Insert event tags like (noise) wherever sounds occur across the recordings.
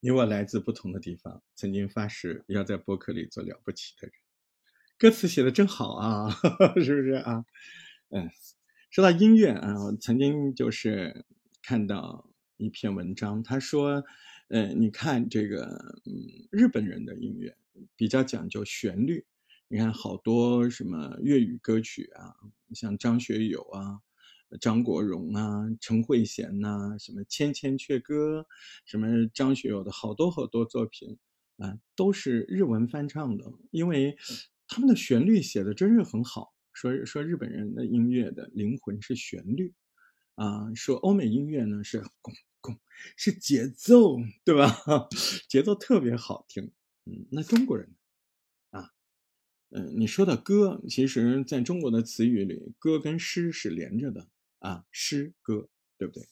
你我来自不同的地方，曾经发誓要在博客里做了不起的人。歌词写的真好啊，(laughs) 是不是啊？嗯，说到音乐啊，我曾经就是看到一篇文章，他说，呃，你看这个，嗯，日本人的音乐比较讲究旋律，你看好多什么粤语歌曲啊，像张学友啊。张国荣啊，陈慧娴呐，什么《千千阙歌》，什么张学友的好多好多作品啊，都是日文翻唱的，因为他们的旋律写的真是很好。说说日本人的音乐的灵魂是旋律啊，说欧美音乐呢是 (laughs) 拱拱是节奏，对吧？(laughs) 节奏特别好听。嗯，那中国人啊，嗯，你说的歌，其实在中国的词语里，歌跟诗是连着的。啊，诗歌对不对？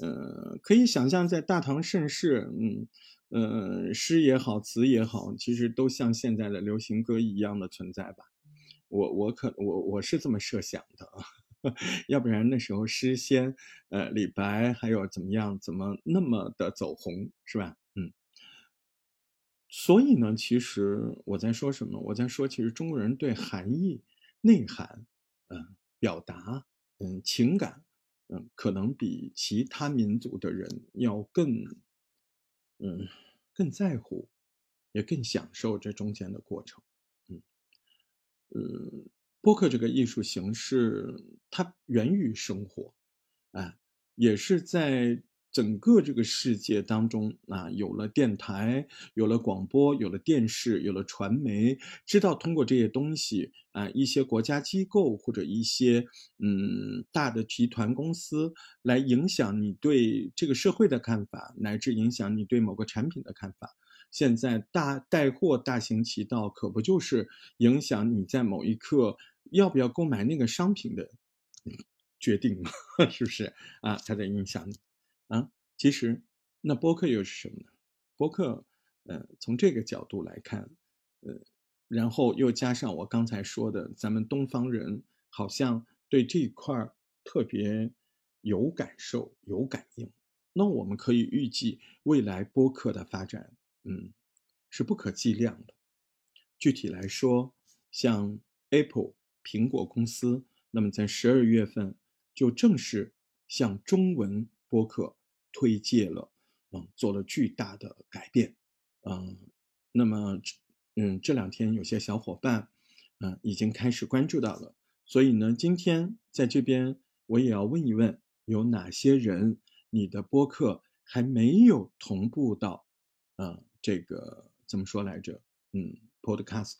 呃，可以想象，在大唐盛世，嗯，呃，诗也好，词也好，其实都像现在的流行歌一样的存在吧。我我可我我是这么设想的啊，(laughs) 要不然那时候诗仙，呃，李白还有怎么样，怎么那么的走红，是吧？嗯。所以呢，其实我在说什么？我在说，其实中国人对含义、内涵，嗯，表达。嗯，情感，嗯，可能比其他民族的人要更，嗯，更在乎，也更享受这中间的过程。嗯，嗯，播客这个艺术形式，它源于生活，啊，也是在。整个这个世界当中啊，有了电台，有了广播，有了电视，有了传媒，知道通过这些东西啊，一些国家机构或者一些嗯大的集团公司来影响你对这个社会的看法，乃至影响你对某个产品的看法。现在大带货大行其道，可不就是影响你在某一刻要不要购买那个商品的决定吗？(laughs) 是不是啊？它在影响你。啊，其实那播客又是什么呢？播客，呃，从这个角度来看，呃，然后又加上我刚才说的，咱们东方人好像对这一块儿特别有感受、有感应。那我们可以预计未来播客的发展，嗯，是不可计量的。具体来说，像 Apple 苹果公司，那么在十二月份就正式向中文播客。推介了，嗯，做了巨大的改变，嗯，那么，嗯，这两天有些小伙伴，嗯，已经开始关注到了，所以呢，今天在这边我也要问一问，有哪些人你的播客还没有同步到，嗯，这个怎么说来着？嗯，Podcast，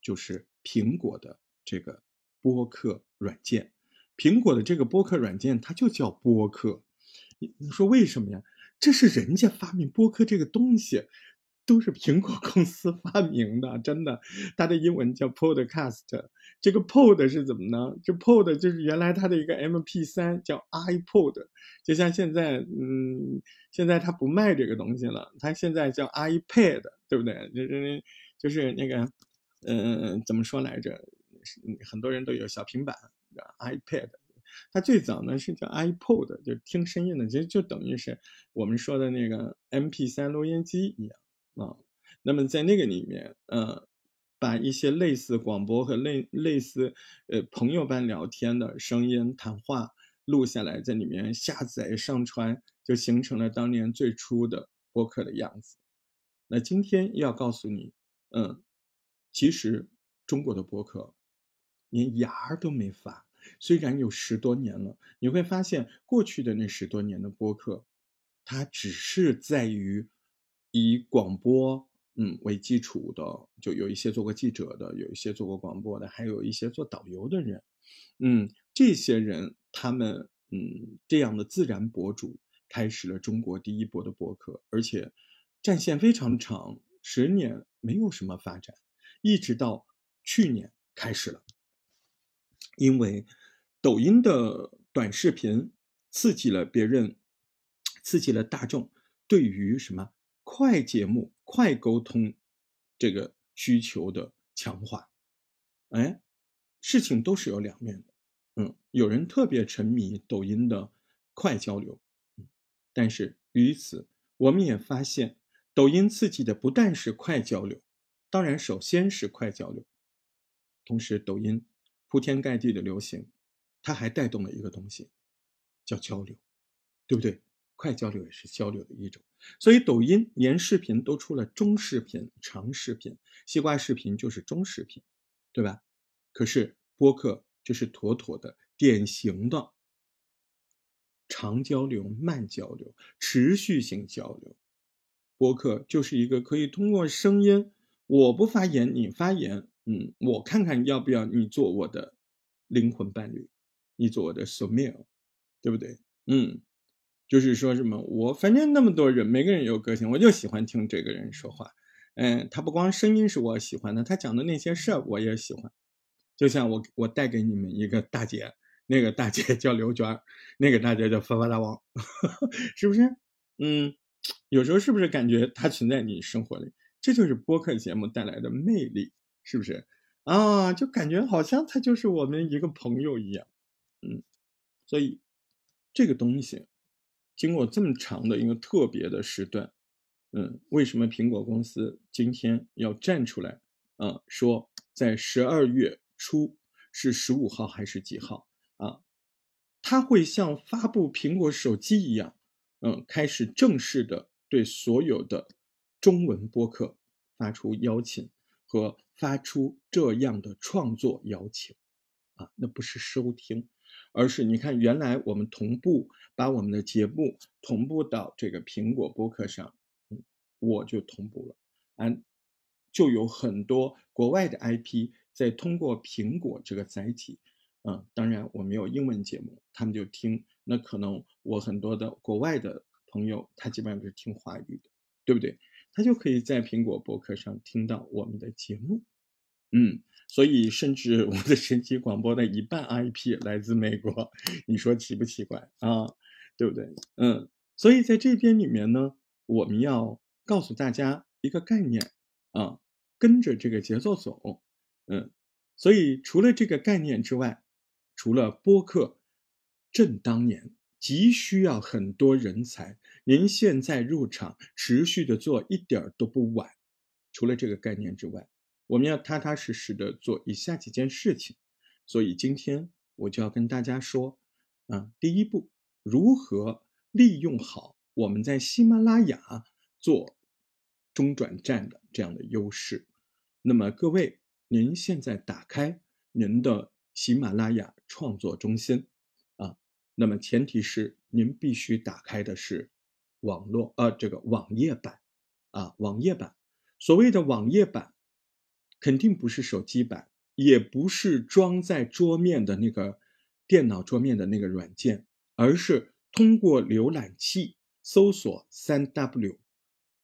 就是苹果的这个播客软件，苹果的这个播客软件它就叫播客。你说为什么呀？这是人家发明播客这个东西，都是苹果公司发明的，真的。它的英文叫 Podcast，这个 Pod 是怎么呢？这 Pod 就是原来它的一个 MP3 叫 iPod，就像现在，嗯，现在它不卖这个东西了，它现在叫 iPad，对不对？就是就是那个，嗯，怎么说来着？很多人都有小平板，iPad。它最早呢是叫 iPod，就听声音的，其实就等于是我们说的那个 MP3 录音机一样啊。那么在那个里面，呃，把一些类似广播和类类似呃朋友般聊天的声音谈话录下来，在里面下载上传，就形成了当年最初的播客的样子。那今天要告诉你，嗯，其实中国的播客连芽儿都没发。虽然有十多年了，你会发现过去的那十多年的播客，它只是在于以广播嗯为基础的，就有一些做过记者的，有一些做过广播的，还有一些做导游的人，嗯，这些人他们嗯这样的自然博主开始了中国第一波的播客，而且战线非常长，十年没有什么发展，一直到去年开始了。因为抖音的短视频刺激了别人，刺激了大众对于什么快节目、快沟通这个需求的强化。哎，事情都是有两面的。嗯，有人特别沉迷抖音的快交流，但是于此我们也发现，抖音刺激的不但是快交流，当然首先是快交流，同时抖音铺天盖地的流行，它还带动了一个东西，叫交流，对不对？快交流也是交流的一种。所以抖音连视频都出了中视频、长视频，西瓜视频就是中视频，对吧？可是播客就是妥妥的、典型的长交流、慢交流、持续性交流。播客就是一个可以通过声音，我不发言，你发言，嗯，我看看要不要你做我的灵魂伴侣，你做我的 soul mate，对不对？嗯，就是说什么，我反正那么多人，每个人有个性，我就喜欢听这个人说话。嗯，他不光声音是我喜欢的，他讲的那些事儿我也喜欢。就像我我带给你们一个大姐，那个大姐叫刘娟，那个大姐叫发发大王，(laughs) 是不是？嗯。有时候是不是感觉她存在你生活里？这就是播客节目带来的魅力，是不是？啊，就感觉好像他就是我们一个朋友一样，嗯。所以这个东西经过这么长的一个特别的时段，嗯，为什么苹果公司今天要站出来，啊，说在十二月初是十五号还是几号啊？它会像发布苹果手机一样。嗯，开始正式的对所有的中文播客发出邀请和发出这样的创作邀请，啊，那不是收听，而是你看，原来我们同步把我们的节目同步到这个苹果播客上，嗯，我就同步了，啊，就有很多国外的 IP 在通过苹果这个载体，嗯，当然我没有英文节目，他们就听。那可能我很多的国外的朋友，他基本上是听华语的，对不对？他就可以在苹果播客上听到我们的节目，嗯，所以甚至我的神奇广播的一半 IP 来自美国，你说奇不奇怪啊？对不对？嗯，所以在这边里面呢，我们要告诉大家一个概念啊，跟着这个节奏走，嗯，所以除了这个概念之外，除了播客。正当年急需要很多人才，您现在入场持续的做一点儿都不晚。除了这个概念之外，我们要踏踏实实的做以下几件事情。所以今天我就要跟大家说，啊，第一步，如何利用好我们在喜马拉雅做中转站的这样的优势。那么各位，您现在打开您的喜马拉雅创作中心。啊那么前提是您必须打开的是网络，呃，这个网页版，啊，网页版。所谓的网页版，肯定不是手机版，也不是装在桌面的那个电脑桌面的那个软件，而是通过浏览器搜索三 w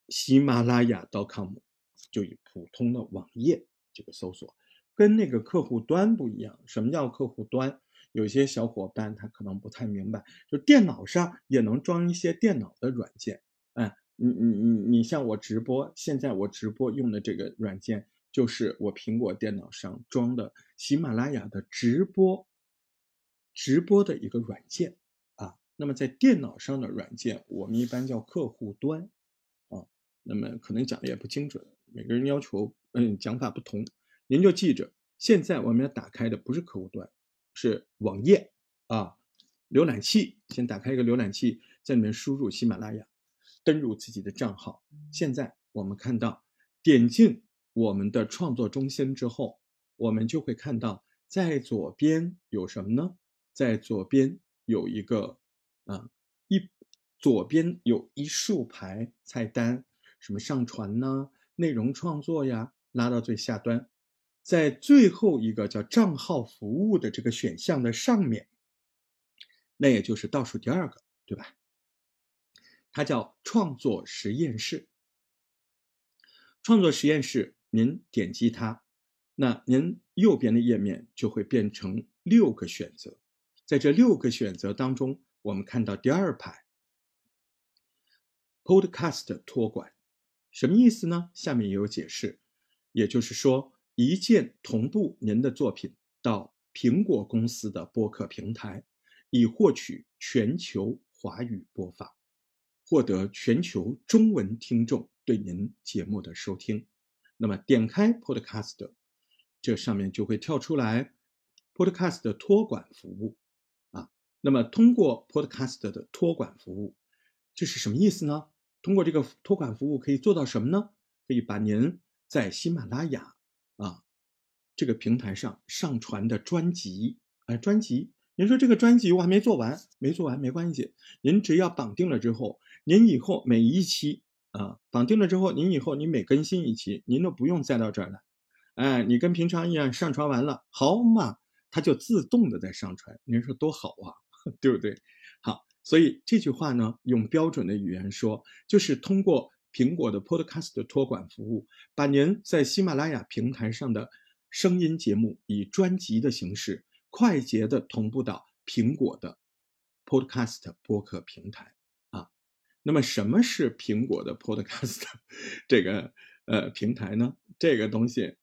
喜马拉雅 .com，就以普通的网页这个搜索，跟那个客户端不一样。什么叫客户端？有些小伙伴他可能不太明白，就电脑上也能装一些电脑的软件。哎，你你你你像我直播，现在我直播用的这个软件就是我苹果电脑上装的喜马拉雅的直播直播的一个软件啊。那么在电脑上的软件，我们一般叫客户端啊。那么可能讲的也不精准，每个人要求嗯讲法不同。您就记着，现在我们要打开的不是客户端。是网页啊，浏览器先打开一个浏览器，在里面输入喜马拉雅，登入自己的账号。现在我们看到，点进我们的创作中心之后，我们就会看到，在左边有什么呢？在左边有一个啊，一左边有一竖排菜单，什么上传呢？内容创作呀，拉到最下端。在最后一个叫账号服务的这个选项的上面，那也就是倒数第二个，对吧？它叫创作实验室。创作实验室，您点击它，那您右边的页面就会变成六个选择。在这六个选择当中，我们看到第二排，Podcast 托管，什么意思呢？下面也有解释，也就是说。一键同步您的作品到苹果公司的播客平台，以获取全球华语播放。获得全球中文听众对您节目的收听。那么点开 Podcast，这上面就会跳出来 Podcast 的托管服务啊。那么通过 Podcast 的托管服务，这是什么意思呢？通过这个托管服务可以做到什么呢？可以把您在喜马拉雅啊这个平台上上传的专辑，哎，专辑，您说这个专辑我还没做完，没做完没关系，您只要绑定了之后，您以后每一期啊绑定了之后，您以后你每更新一期，您都不用再到这儿来，哎，你跟平常一样上传完了，好嘛，它就自动的在上传，您说多好啊，(laughs) 对不对？好，所以这句话呢，用标准的语言说，就是通过。苹果的 Podcast 托管服务，把您在喜马拉雅平台上的声音节目以专辑的形式快捷的同步到苹果的 Podcast 播客平台。那么什么是苹果的 Podcast (laughs) 这个呃平台呢？这个东西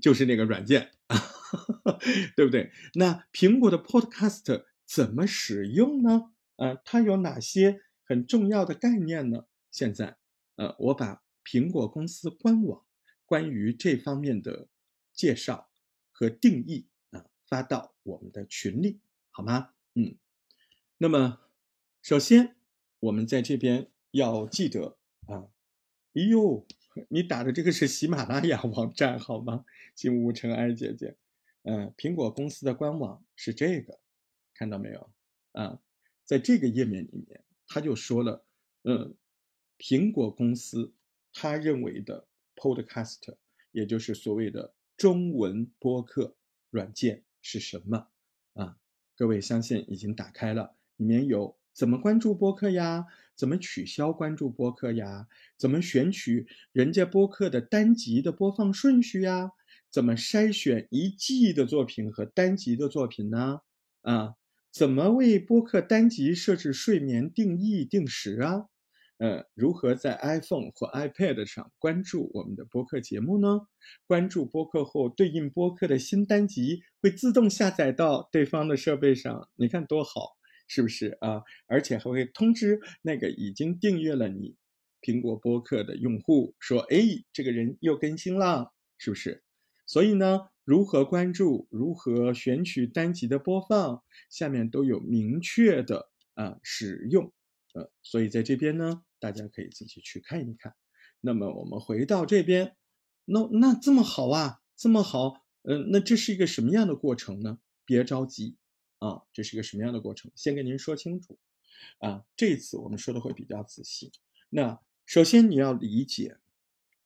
就是那个软件，(laughs) 对不对？那苹果的 Podcast 怎么使用呢？呃，它有哪些很重要的概念呢？现在。呃，我把苹果公司官网关于这方面的介绍和定义啊发到我们的群里，好吗？嗯，那么首先我们在这边要记得啊，哎呦，你打的这个是喜马拉雅网站好吗？金无尘埃姐姐，嗯，苹果公司的官网是这个，看到没有？啊，在这个页面里面，他就说了，嗯。苹果公司他认为的 Podcast，也就是所谓的中文播客软件是什么啊？各位相信已经打开了，里面有怎么关注播客呀？怎么取消关注播客呀？怎么选取人家播客的单集的播放顺序呀？怎么筛选一季的作品和单集的作品呢？啊？怎么为播客单集设置睡眠定义定时啊？呃，如何在 iPhone 或 iPad 上关注我们的播客节目呢？关注播客后，对应播客的新单集会自动下载到对方的设备上，你看多好，是不是啊？而且还会通知那个已经订阅了你苹果播客的用户，说，哎，这个人又更新了，是不是？所以呢，如何关注，如何选取单集的播放，下面都有明确的啊使用。呃，所以在这边呢，大家可以自己去看一看。那么我们回到这边，那那这么好啊，这么好，嗯，那这是一个什么样的过程呢？别着急啊，这是一个什么样的过程？先跟您说清楚啊。这次我们说的会比较仔细。那首先你要理解，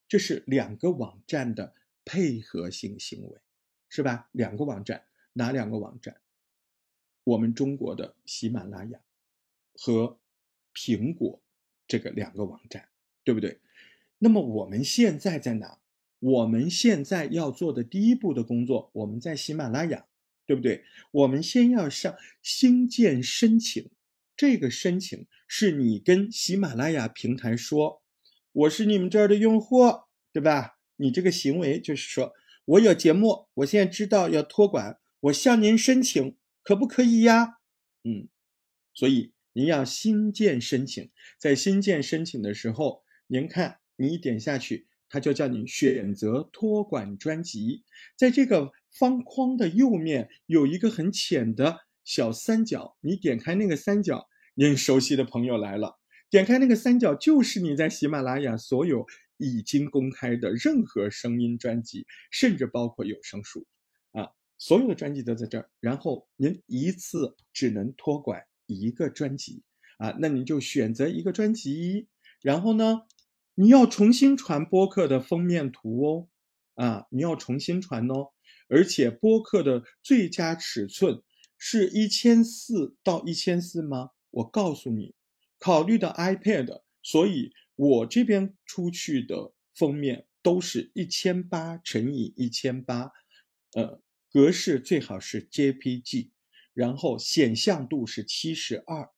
这是两个网站的配合性行为，是吧？两个网站，哪两个网站？我们中国的喜马拉雅和。苹果这个两个网站，对不对？那么我们现在在哪？我们现在要做的第一步的工作，我们在喜马拉雅，对不对？我们先要向新建申请，这个申请是你跟喜马拉雅平台说，我是你们这儿的用户，对吧？你这个行为就是说我有节目，我现在知道要托管，我向您申请，可不可以呀？嗯，所以。您要新建申请，在新建申请的时候，您看，你一点下去，它就叫你选择托管专辑，在这个方框的右面有一个很浅的小三角，你点开那个三角，您熟悉的朋友来了，点开那个三角就是你在喜马拉雅所有已经公开的任何声音专辑，甚至包括有声书，啊，所有的专辑都在这儿，然后您一次只能托管。一个专辑。啊，那你就选择一个专辑，然后呢，你要重新传播客的封面图哦，啊，你要重新传哦，而且播客的最佳尺寸是一千四到一千四吗？我告诉你，考虑到 iPad，所以我这边出去的封面都是一千八乘以一千八，呃，格式最好是 JPG。然后显像度是七十二，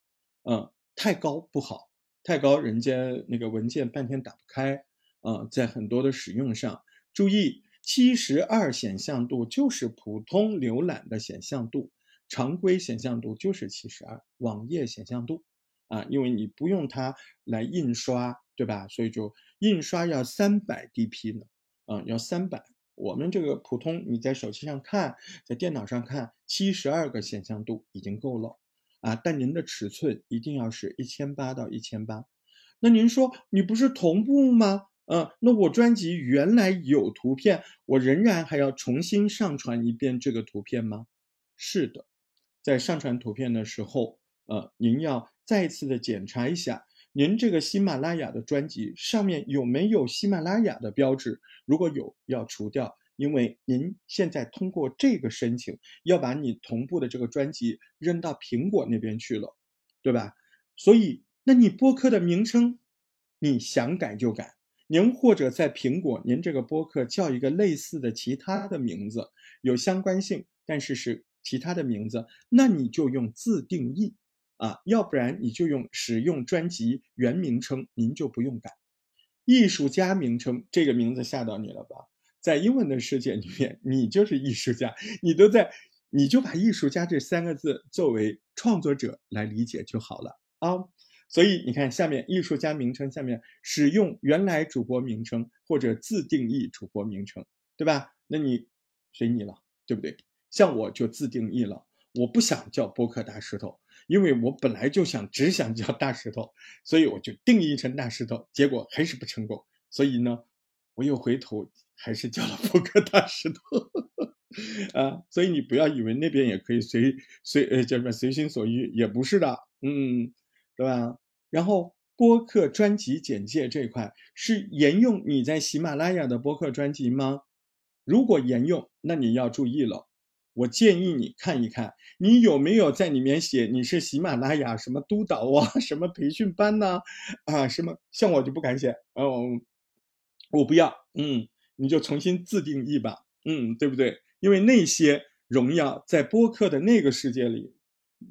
嗯，太高不好，太高人家那个文件半天打不开，啊，在很多的使用上注意，七十二显像度就是普通浏览的显像度，常规显像度就是七十二，网页显像度，啊，因为你不用它来印刷，对吧？所以就印刷要三百 dp 呢，啊，要三百。我们这个普通你在手机上看，在电脑上看，七十二个显像度已经够了，啊，但您的尺寸一定要是一千八到一千八。那您说你不是同步吗？嗯，那我专辑原来有图片，我仍然还要重新上传一遍这个图片吗？是的，在上传图片的时候，呃，您要再次的检查一下，您这个喜马拉雅的专辑上面有没有喜马拉雅的标志？如果有，要除掉，因为您现在通过这个申请，要把你同步的这个专辑扔到苹果那边去了，对吧？所以，那你播客的名称，你想改就改。您或者在苹果，您这个播客叫一个类似的其他的名字，有相关性，但是是其他的名字，那你就用自定义啊，要不然你就用使用专辑原名称，您就不用改。艺术家名称这个名字吓到你了吧？在英文的世界里面，你就是艺术家，你都在，你就把艺术家这三个字作为创作者来理解就好了啊。所以你看，下面艺术家名称下面使用原来主播名称或者自定义主播名称，对吧？那你随你了，对不对？像我就自定义了，我不想叫播客大石头，因为我本来就想只想叫大石头，所以我就定义成大石头，结果还是不成功。所以呢，我又回头还是叫了播客大石头 (laughs) 啊。所以你不要以为那边也可以随随呃叫什么随心所欲，也不是的，嗯。对吧？然后播客专辑简介这块是沿用你在喜马拉雅的播客专辑吗？如果沿用，那你要注意了。我建议你看一看，你有没有在里面写你是喜马拉雅什么督导啊，(laughs) 什么培训班呐，啊，什么？像我就不敢写，嗯，我不要，嗯，你就重新自定义吧，嗯，对不对？因为那些荣耀在播客的那个世界里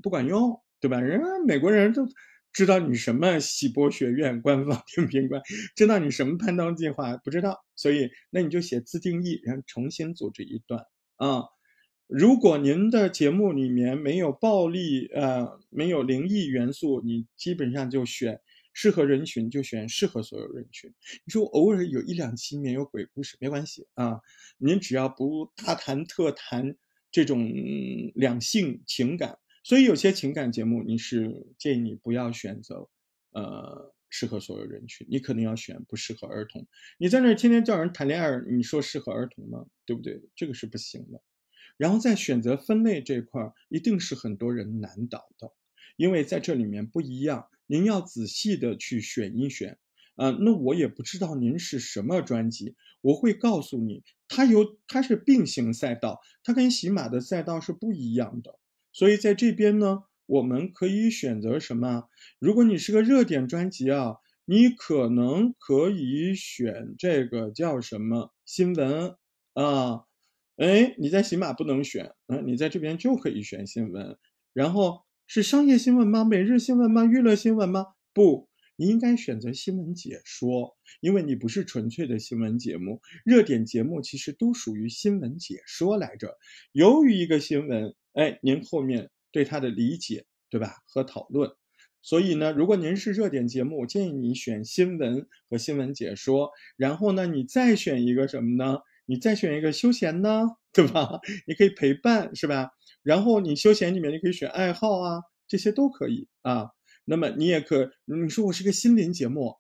不管用，对吧？人家美国人都。知道你什么喜播学院官方点评官，知道你什么攀登计划不知道，所以那你就写自定义，然后重新组织一段啊。如果您的节目里面没有暴力，呃，没有灵异元素，你基本上就选适合人群，就选适合所有人群。你说偶尔有一两期里面有鬼故事，没关系啊，您只要不大谈特谈这种两性情感。所以有些情感节目，你是建议你不要选择，呃，适合所有人群，你可能要选不适合儿童。你在那儿天天叫人谈恋爱，你说适合儿童吗？对不对？这个是不行的。然后在选择分类这块儿，一定是很多人难倒的，因为在这里面不一样，您要仔细的去选一选。啊，那我也不知道您是什么专辑，我会告诉你，它有它是并行赛道，它跟喜马的赛道是不一样的。所以在这边呢，我们可以选择什么？如果你是个热点专辑啊，你可能可以选这个叫什么新闻啊？哎，你在喜马不能选，嗯，你在这边就可以选新闻。然后是商业新闻吗？每日新闻吗？娱乐新闻吗？不，你应该选择新闻解说，因为你不是纯粹的新闻节目。热点节目其实都属于新闻解说来着。由于一个新闻。哎，您后面对它的理解，对吧？和讨论。所以呢，如果您是热点节目，我建议你选新闻和新闻解说。然后呢，你再选一个什么呢？你再选一个休闲呢，对吧？你可以陪伴，是吧？然后你休闲里面你可以选爱好啊，这些都可以啊。那么你也可，你说我是个心灵节目，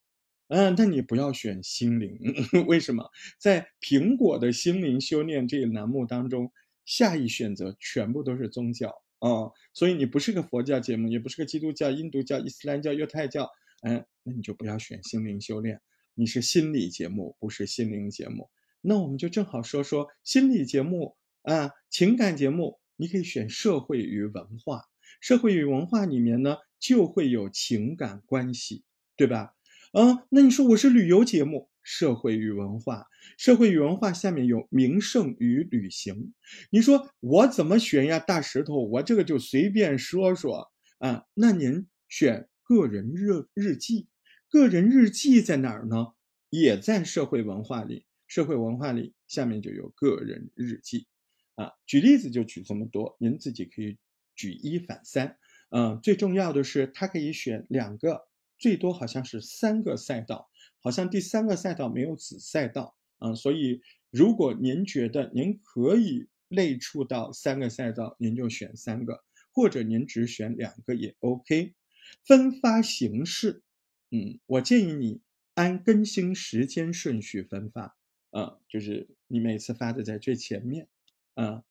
嗯，那你不要选心灵，(laughs) 为什么？在苹果的心灵修炼这个栏目当中。下一选择全部都是宗教啊，所以你不是个佛教节目，也不是个基督教、印度教、伊斯兰教、犹太教，嗯，那你就不要选心灵修炼，你是心理节目，不是心灵节目。那我们就正好说说心理节目啊，情感节目，你可以选社会与文化，社会与文化里面呢就会有情感关系，对吧？啊，那你说我是旅游节目。社会与文化，社会与文化下面有名胜与旅行。你说我怎么选呀？大石头，我这个就随便说说啊。那您选个人日日记，个人日记在哪儿呢？也在社会文化里。社会文化里下面就有个人日记啊。举例子就举这么多，您自己可以举一反三嗯，最重要的是它可以选两个，最多好像是三个赛道，好像第三个赛道没有子赛道，嗯，所以如果您觉得您可以类触到三个赛道，您就选三个，或者您只选两个也 OK。分发形式，嗯，我建议你按更新时间顺序分发，啊，就是你每次发的在最前面，啊。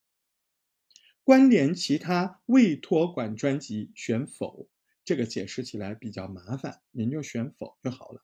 关联其他未托管专辑选否，这个解释起来比较麻烦，您就选否就好了。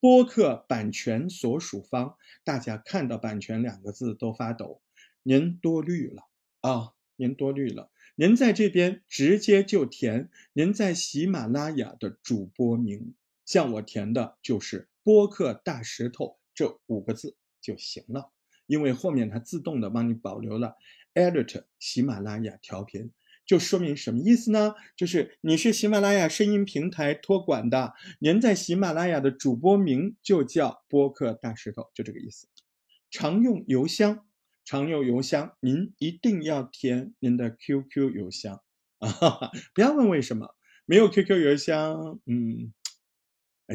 播客版权所属方，大家看到版权两个字都发抖，您多虑了啊，您多虑了。您在这边直接就填您在喜马拉雅的主播名，像我填的就是播客大石头这五个字就行了，因为后面它自动的帮你保留了。edit 喜马拉雅调频，就说明什么意思呢？就是你是喜马拉雅声音平台托管的，您在喜马拉雅的主播名就叫播客大石头，就这个意思。常用邮箱，常用邮箱，您一定要填您的 QQ 邮箱 (laughs) 啊！不要问为什么没有 QQ 邮箱，嗯，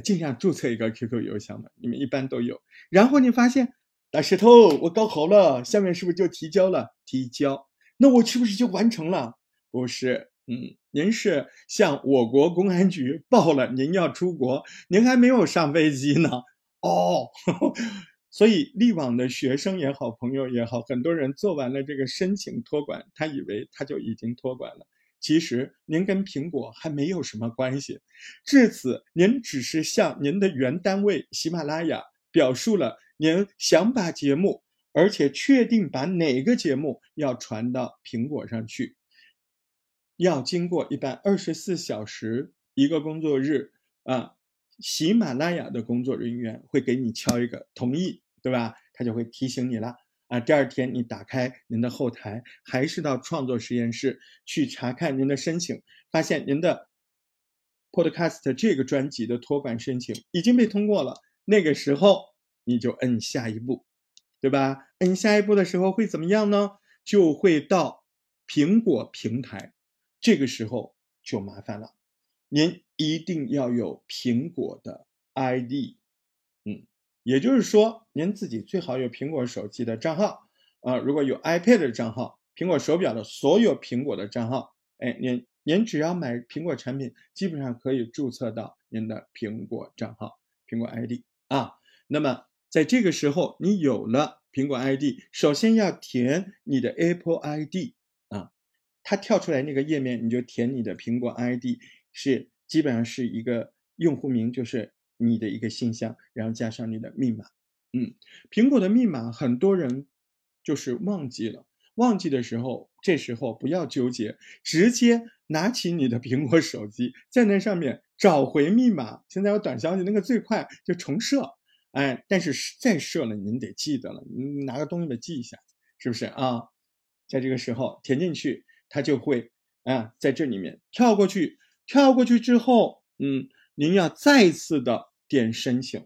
尽量注册一个 QQ 邮箱吧，你们一般都有。然后你发现。大石头，我搞好了，下面是不是就提交了？提交，那我是不是就完成了？不是，嗯，您是向我国公安局报了您要出国，您还没有上飞机呢。哦，(laughs) 所以力网的学生也好，朋友也好，很多人做完了这个申请托管，他以为他就已经托管了，其实您跟苹果还没有什么关系。至此，您只是向您的原单位喜马拉雅表述了。您想把节目，而且确定把哪个节目要传到苹果上去，要经过一般二十四小时一个工作日啊，喜马拉雅的工作人员会给你敲一个同意，对吧？他就会提醒你了啊。第二天你打开您的后台，还是到创作实验室去查看您的申请，发现您的 Podcast 这个专辑的托管申请已经被通过了，那个时候。你就摁下一步，对吧？摁下一步的时候会怎么样呢？就会到苹果平台，这个时候就麻烦了。您一定要有苹果的 ID，嗯，也就是说，您自己最好有苹果手机的账号啊。如果有 iPad 的账号，苹果手表的所有苹果的账号，哎，您您只要买苹果产品，基本上可以注册到您的苹果账号、苹果 ID 啊。那么在这个时候，你有了苹果 ID，首先要填你的 Apple ID，它跳出来那个页面，你就填你的苹果 ID，是基本上是一个用户名，就是你的一个信箱，然后加上你的密码。嗯，苹果的密码很多人就是忘记了，忘记的时候，这时候不要纠结，直接拿起你的苹果手机，在那上面找回密码。现在有短消息，那个最快就重设。哎，但是再设了，您得记得了，你拿个东西得记一下，是不是啊？在这个时候填进去，它就会啊，在这里面跳过去，跳过去之后，嗯，您要再次的点申请，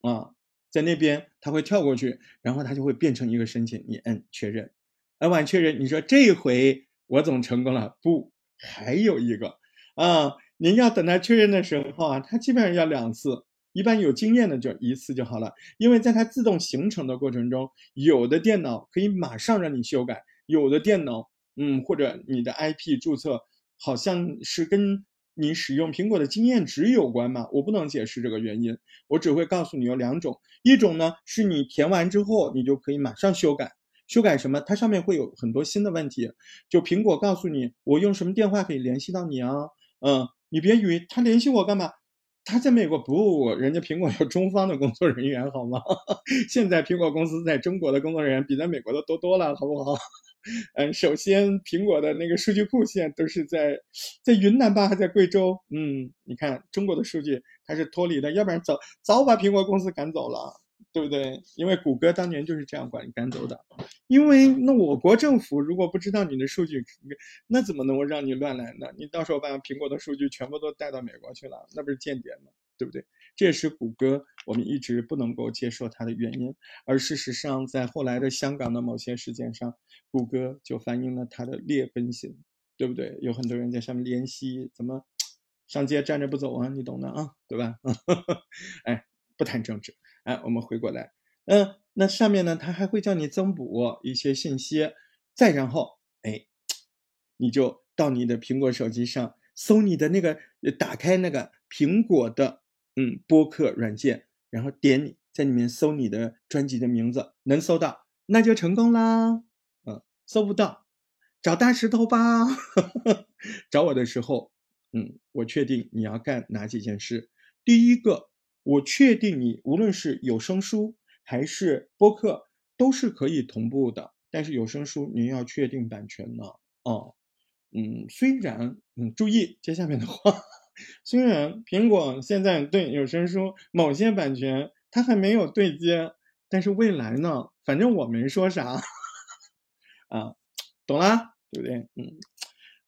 啊，在那边它会跳过去，然后它就会变成一个申请，你摁确认，摁完确认，你说这回我总成功了，不，还有一个啊，您要等它确认的时候啊，它基本上要两次。一般有经验的就一次就好了，因为在它自动形成的过程中，有的电脑可以马上让你修改，有的电脑，嗯，或者你的 IP 注册好像是跟你使用苹果的经验值有关嘛，我不能解释这个原因，我只会告诉你有两种，一种呢是你填完之后你就可以马上修改，修改什么？它上面会有很多新的问题，就苹果告诉你我用什么电话可以联系到你啊，嗯，你别以为他联系我干嘛？他在美国不，人家苹果有中方的工作人员，好吗？(laughs) 现在苹果公司在中国的工作人员比在美国的多多了，好不好？(laughs) 嗯，首先苹果的那个数据库现在都是在在云南吧，还在贵州？嗯，你看中国的数据它是脱离的，要不然早早把苹果公司赶走了。对不对？因为谷歌当年就是这样管赶走的。因为那我国政府如果不知道你的数据，那怎么能够让你乱来呢？你到时候把苹果的数据全部都带到美国去了，那不是间谍吗？对不对？这也是谷歌我们一直不能够接受它的原因。而事实上，在后来的香港的某些事件上，谷歌就反映了它的劣根性对不对？有很多人在上面联系，怎么上街站着不走啊？你懂的啊，对吧？(laughs) 哎，不谈政治，哎，我们回过来，嗯，那上面呢，他还会叫你增补一些信息，再然后，哎，你就到你的苹果手机上搜你的那个，打开那个苹果的嗯播客软件，然后点你在里面搜你的专辑的名字，能搜到那就成功啦。嗯，搜不到。找大石头吧，(laughs) 找我的时候，嗯，我确定你要干哪几件事。第一个，我确定你无论是有声书还是播客都是可以同步的，但是有声书您要确定版权呢。哦，嗯，虽然，嗯，注意接下面的话，(laughs) 虽然苹果现在对有声书某些版权它还没有对接，但是未来呢，反正我没说啥，啊，懂啦。对不对？嗯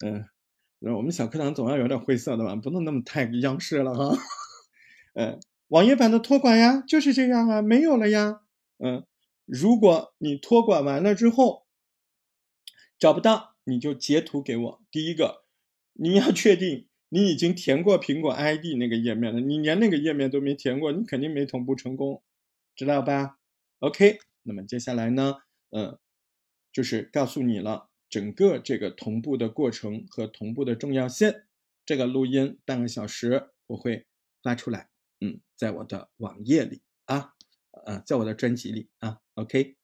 嗯，那我们小课堂总要有点灰色的吧，不能那么太央视了哈。嗯，(laughs) 网页版的托管呀，就是这样啊，没有了呀。嗯，如果你托管完了之后找不到，你就截图给我。第一个，你要确定你已经填过苹果 ID 那个页面了，你连那个页面都没填过，你肯定没同步成功，知道吧？OK，那么接下来呢，嗯，就是告诉你了。整个这个同步的过程和同步的重要性，这个录音半个小时我会发出来，嗯，在我的网页里啊，呃，在我的专辑里啊，OK。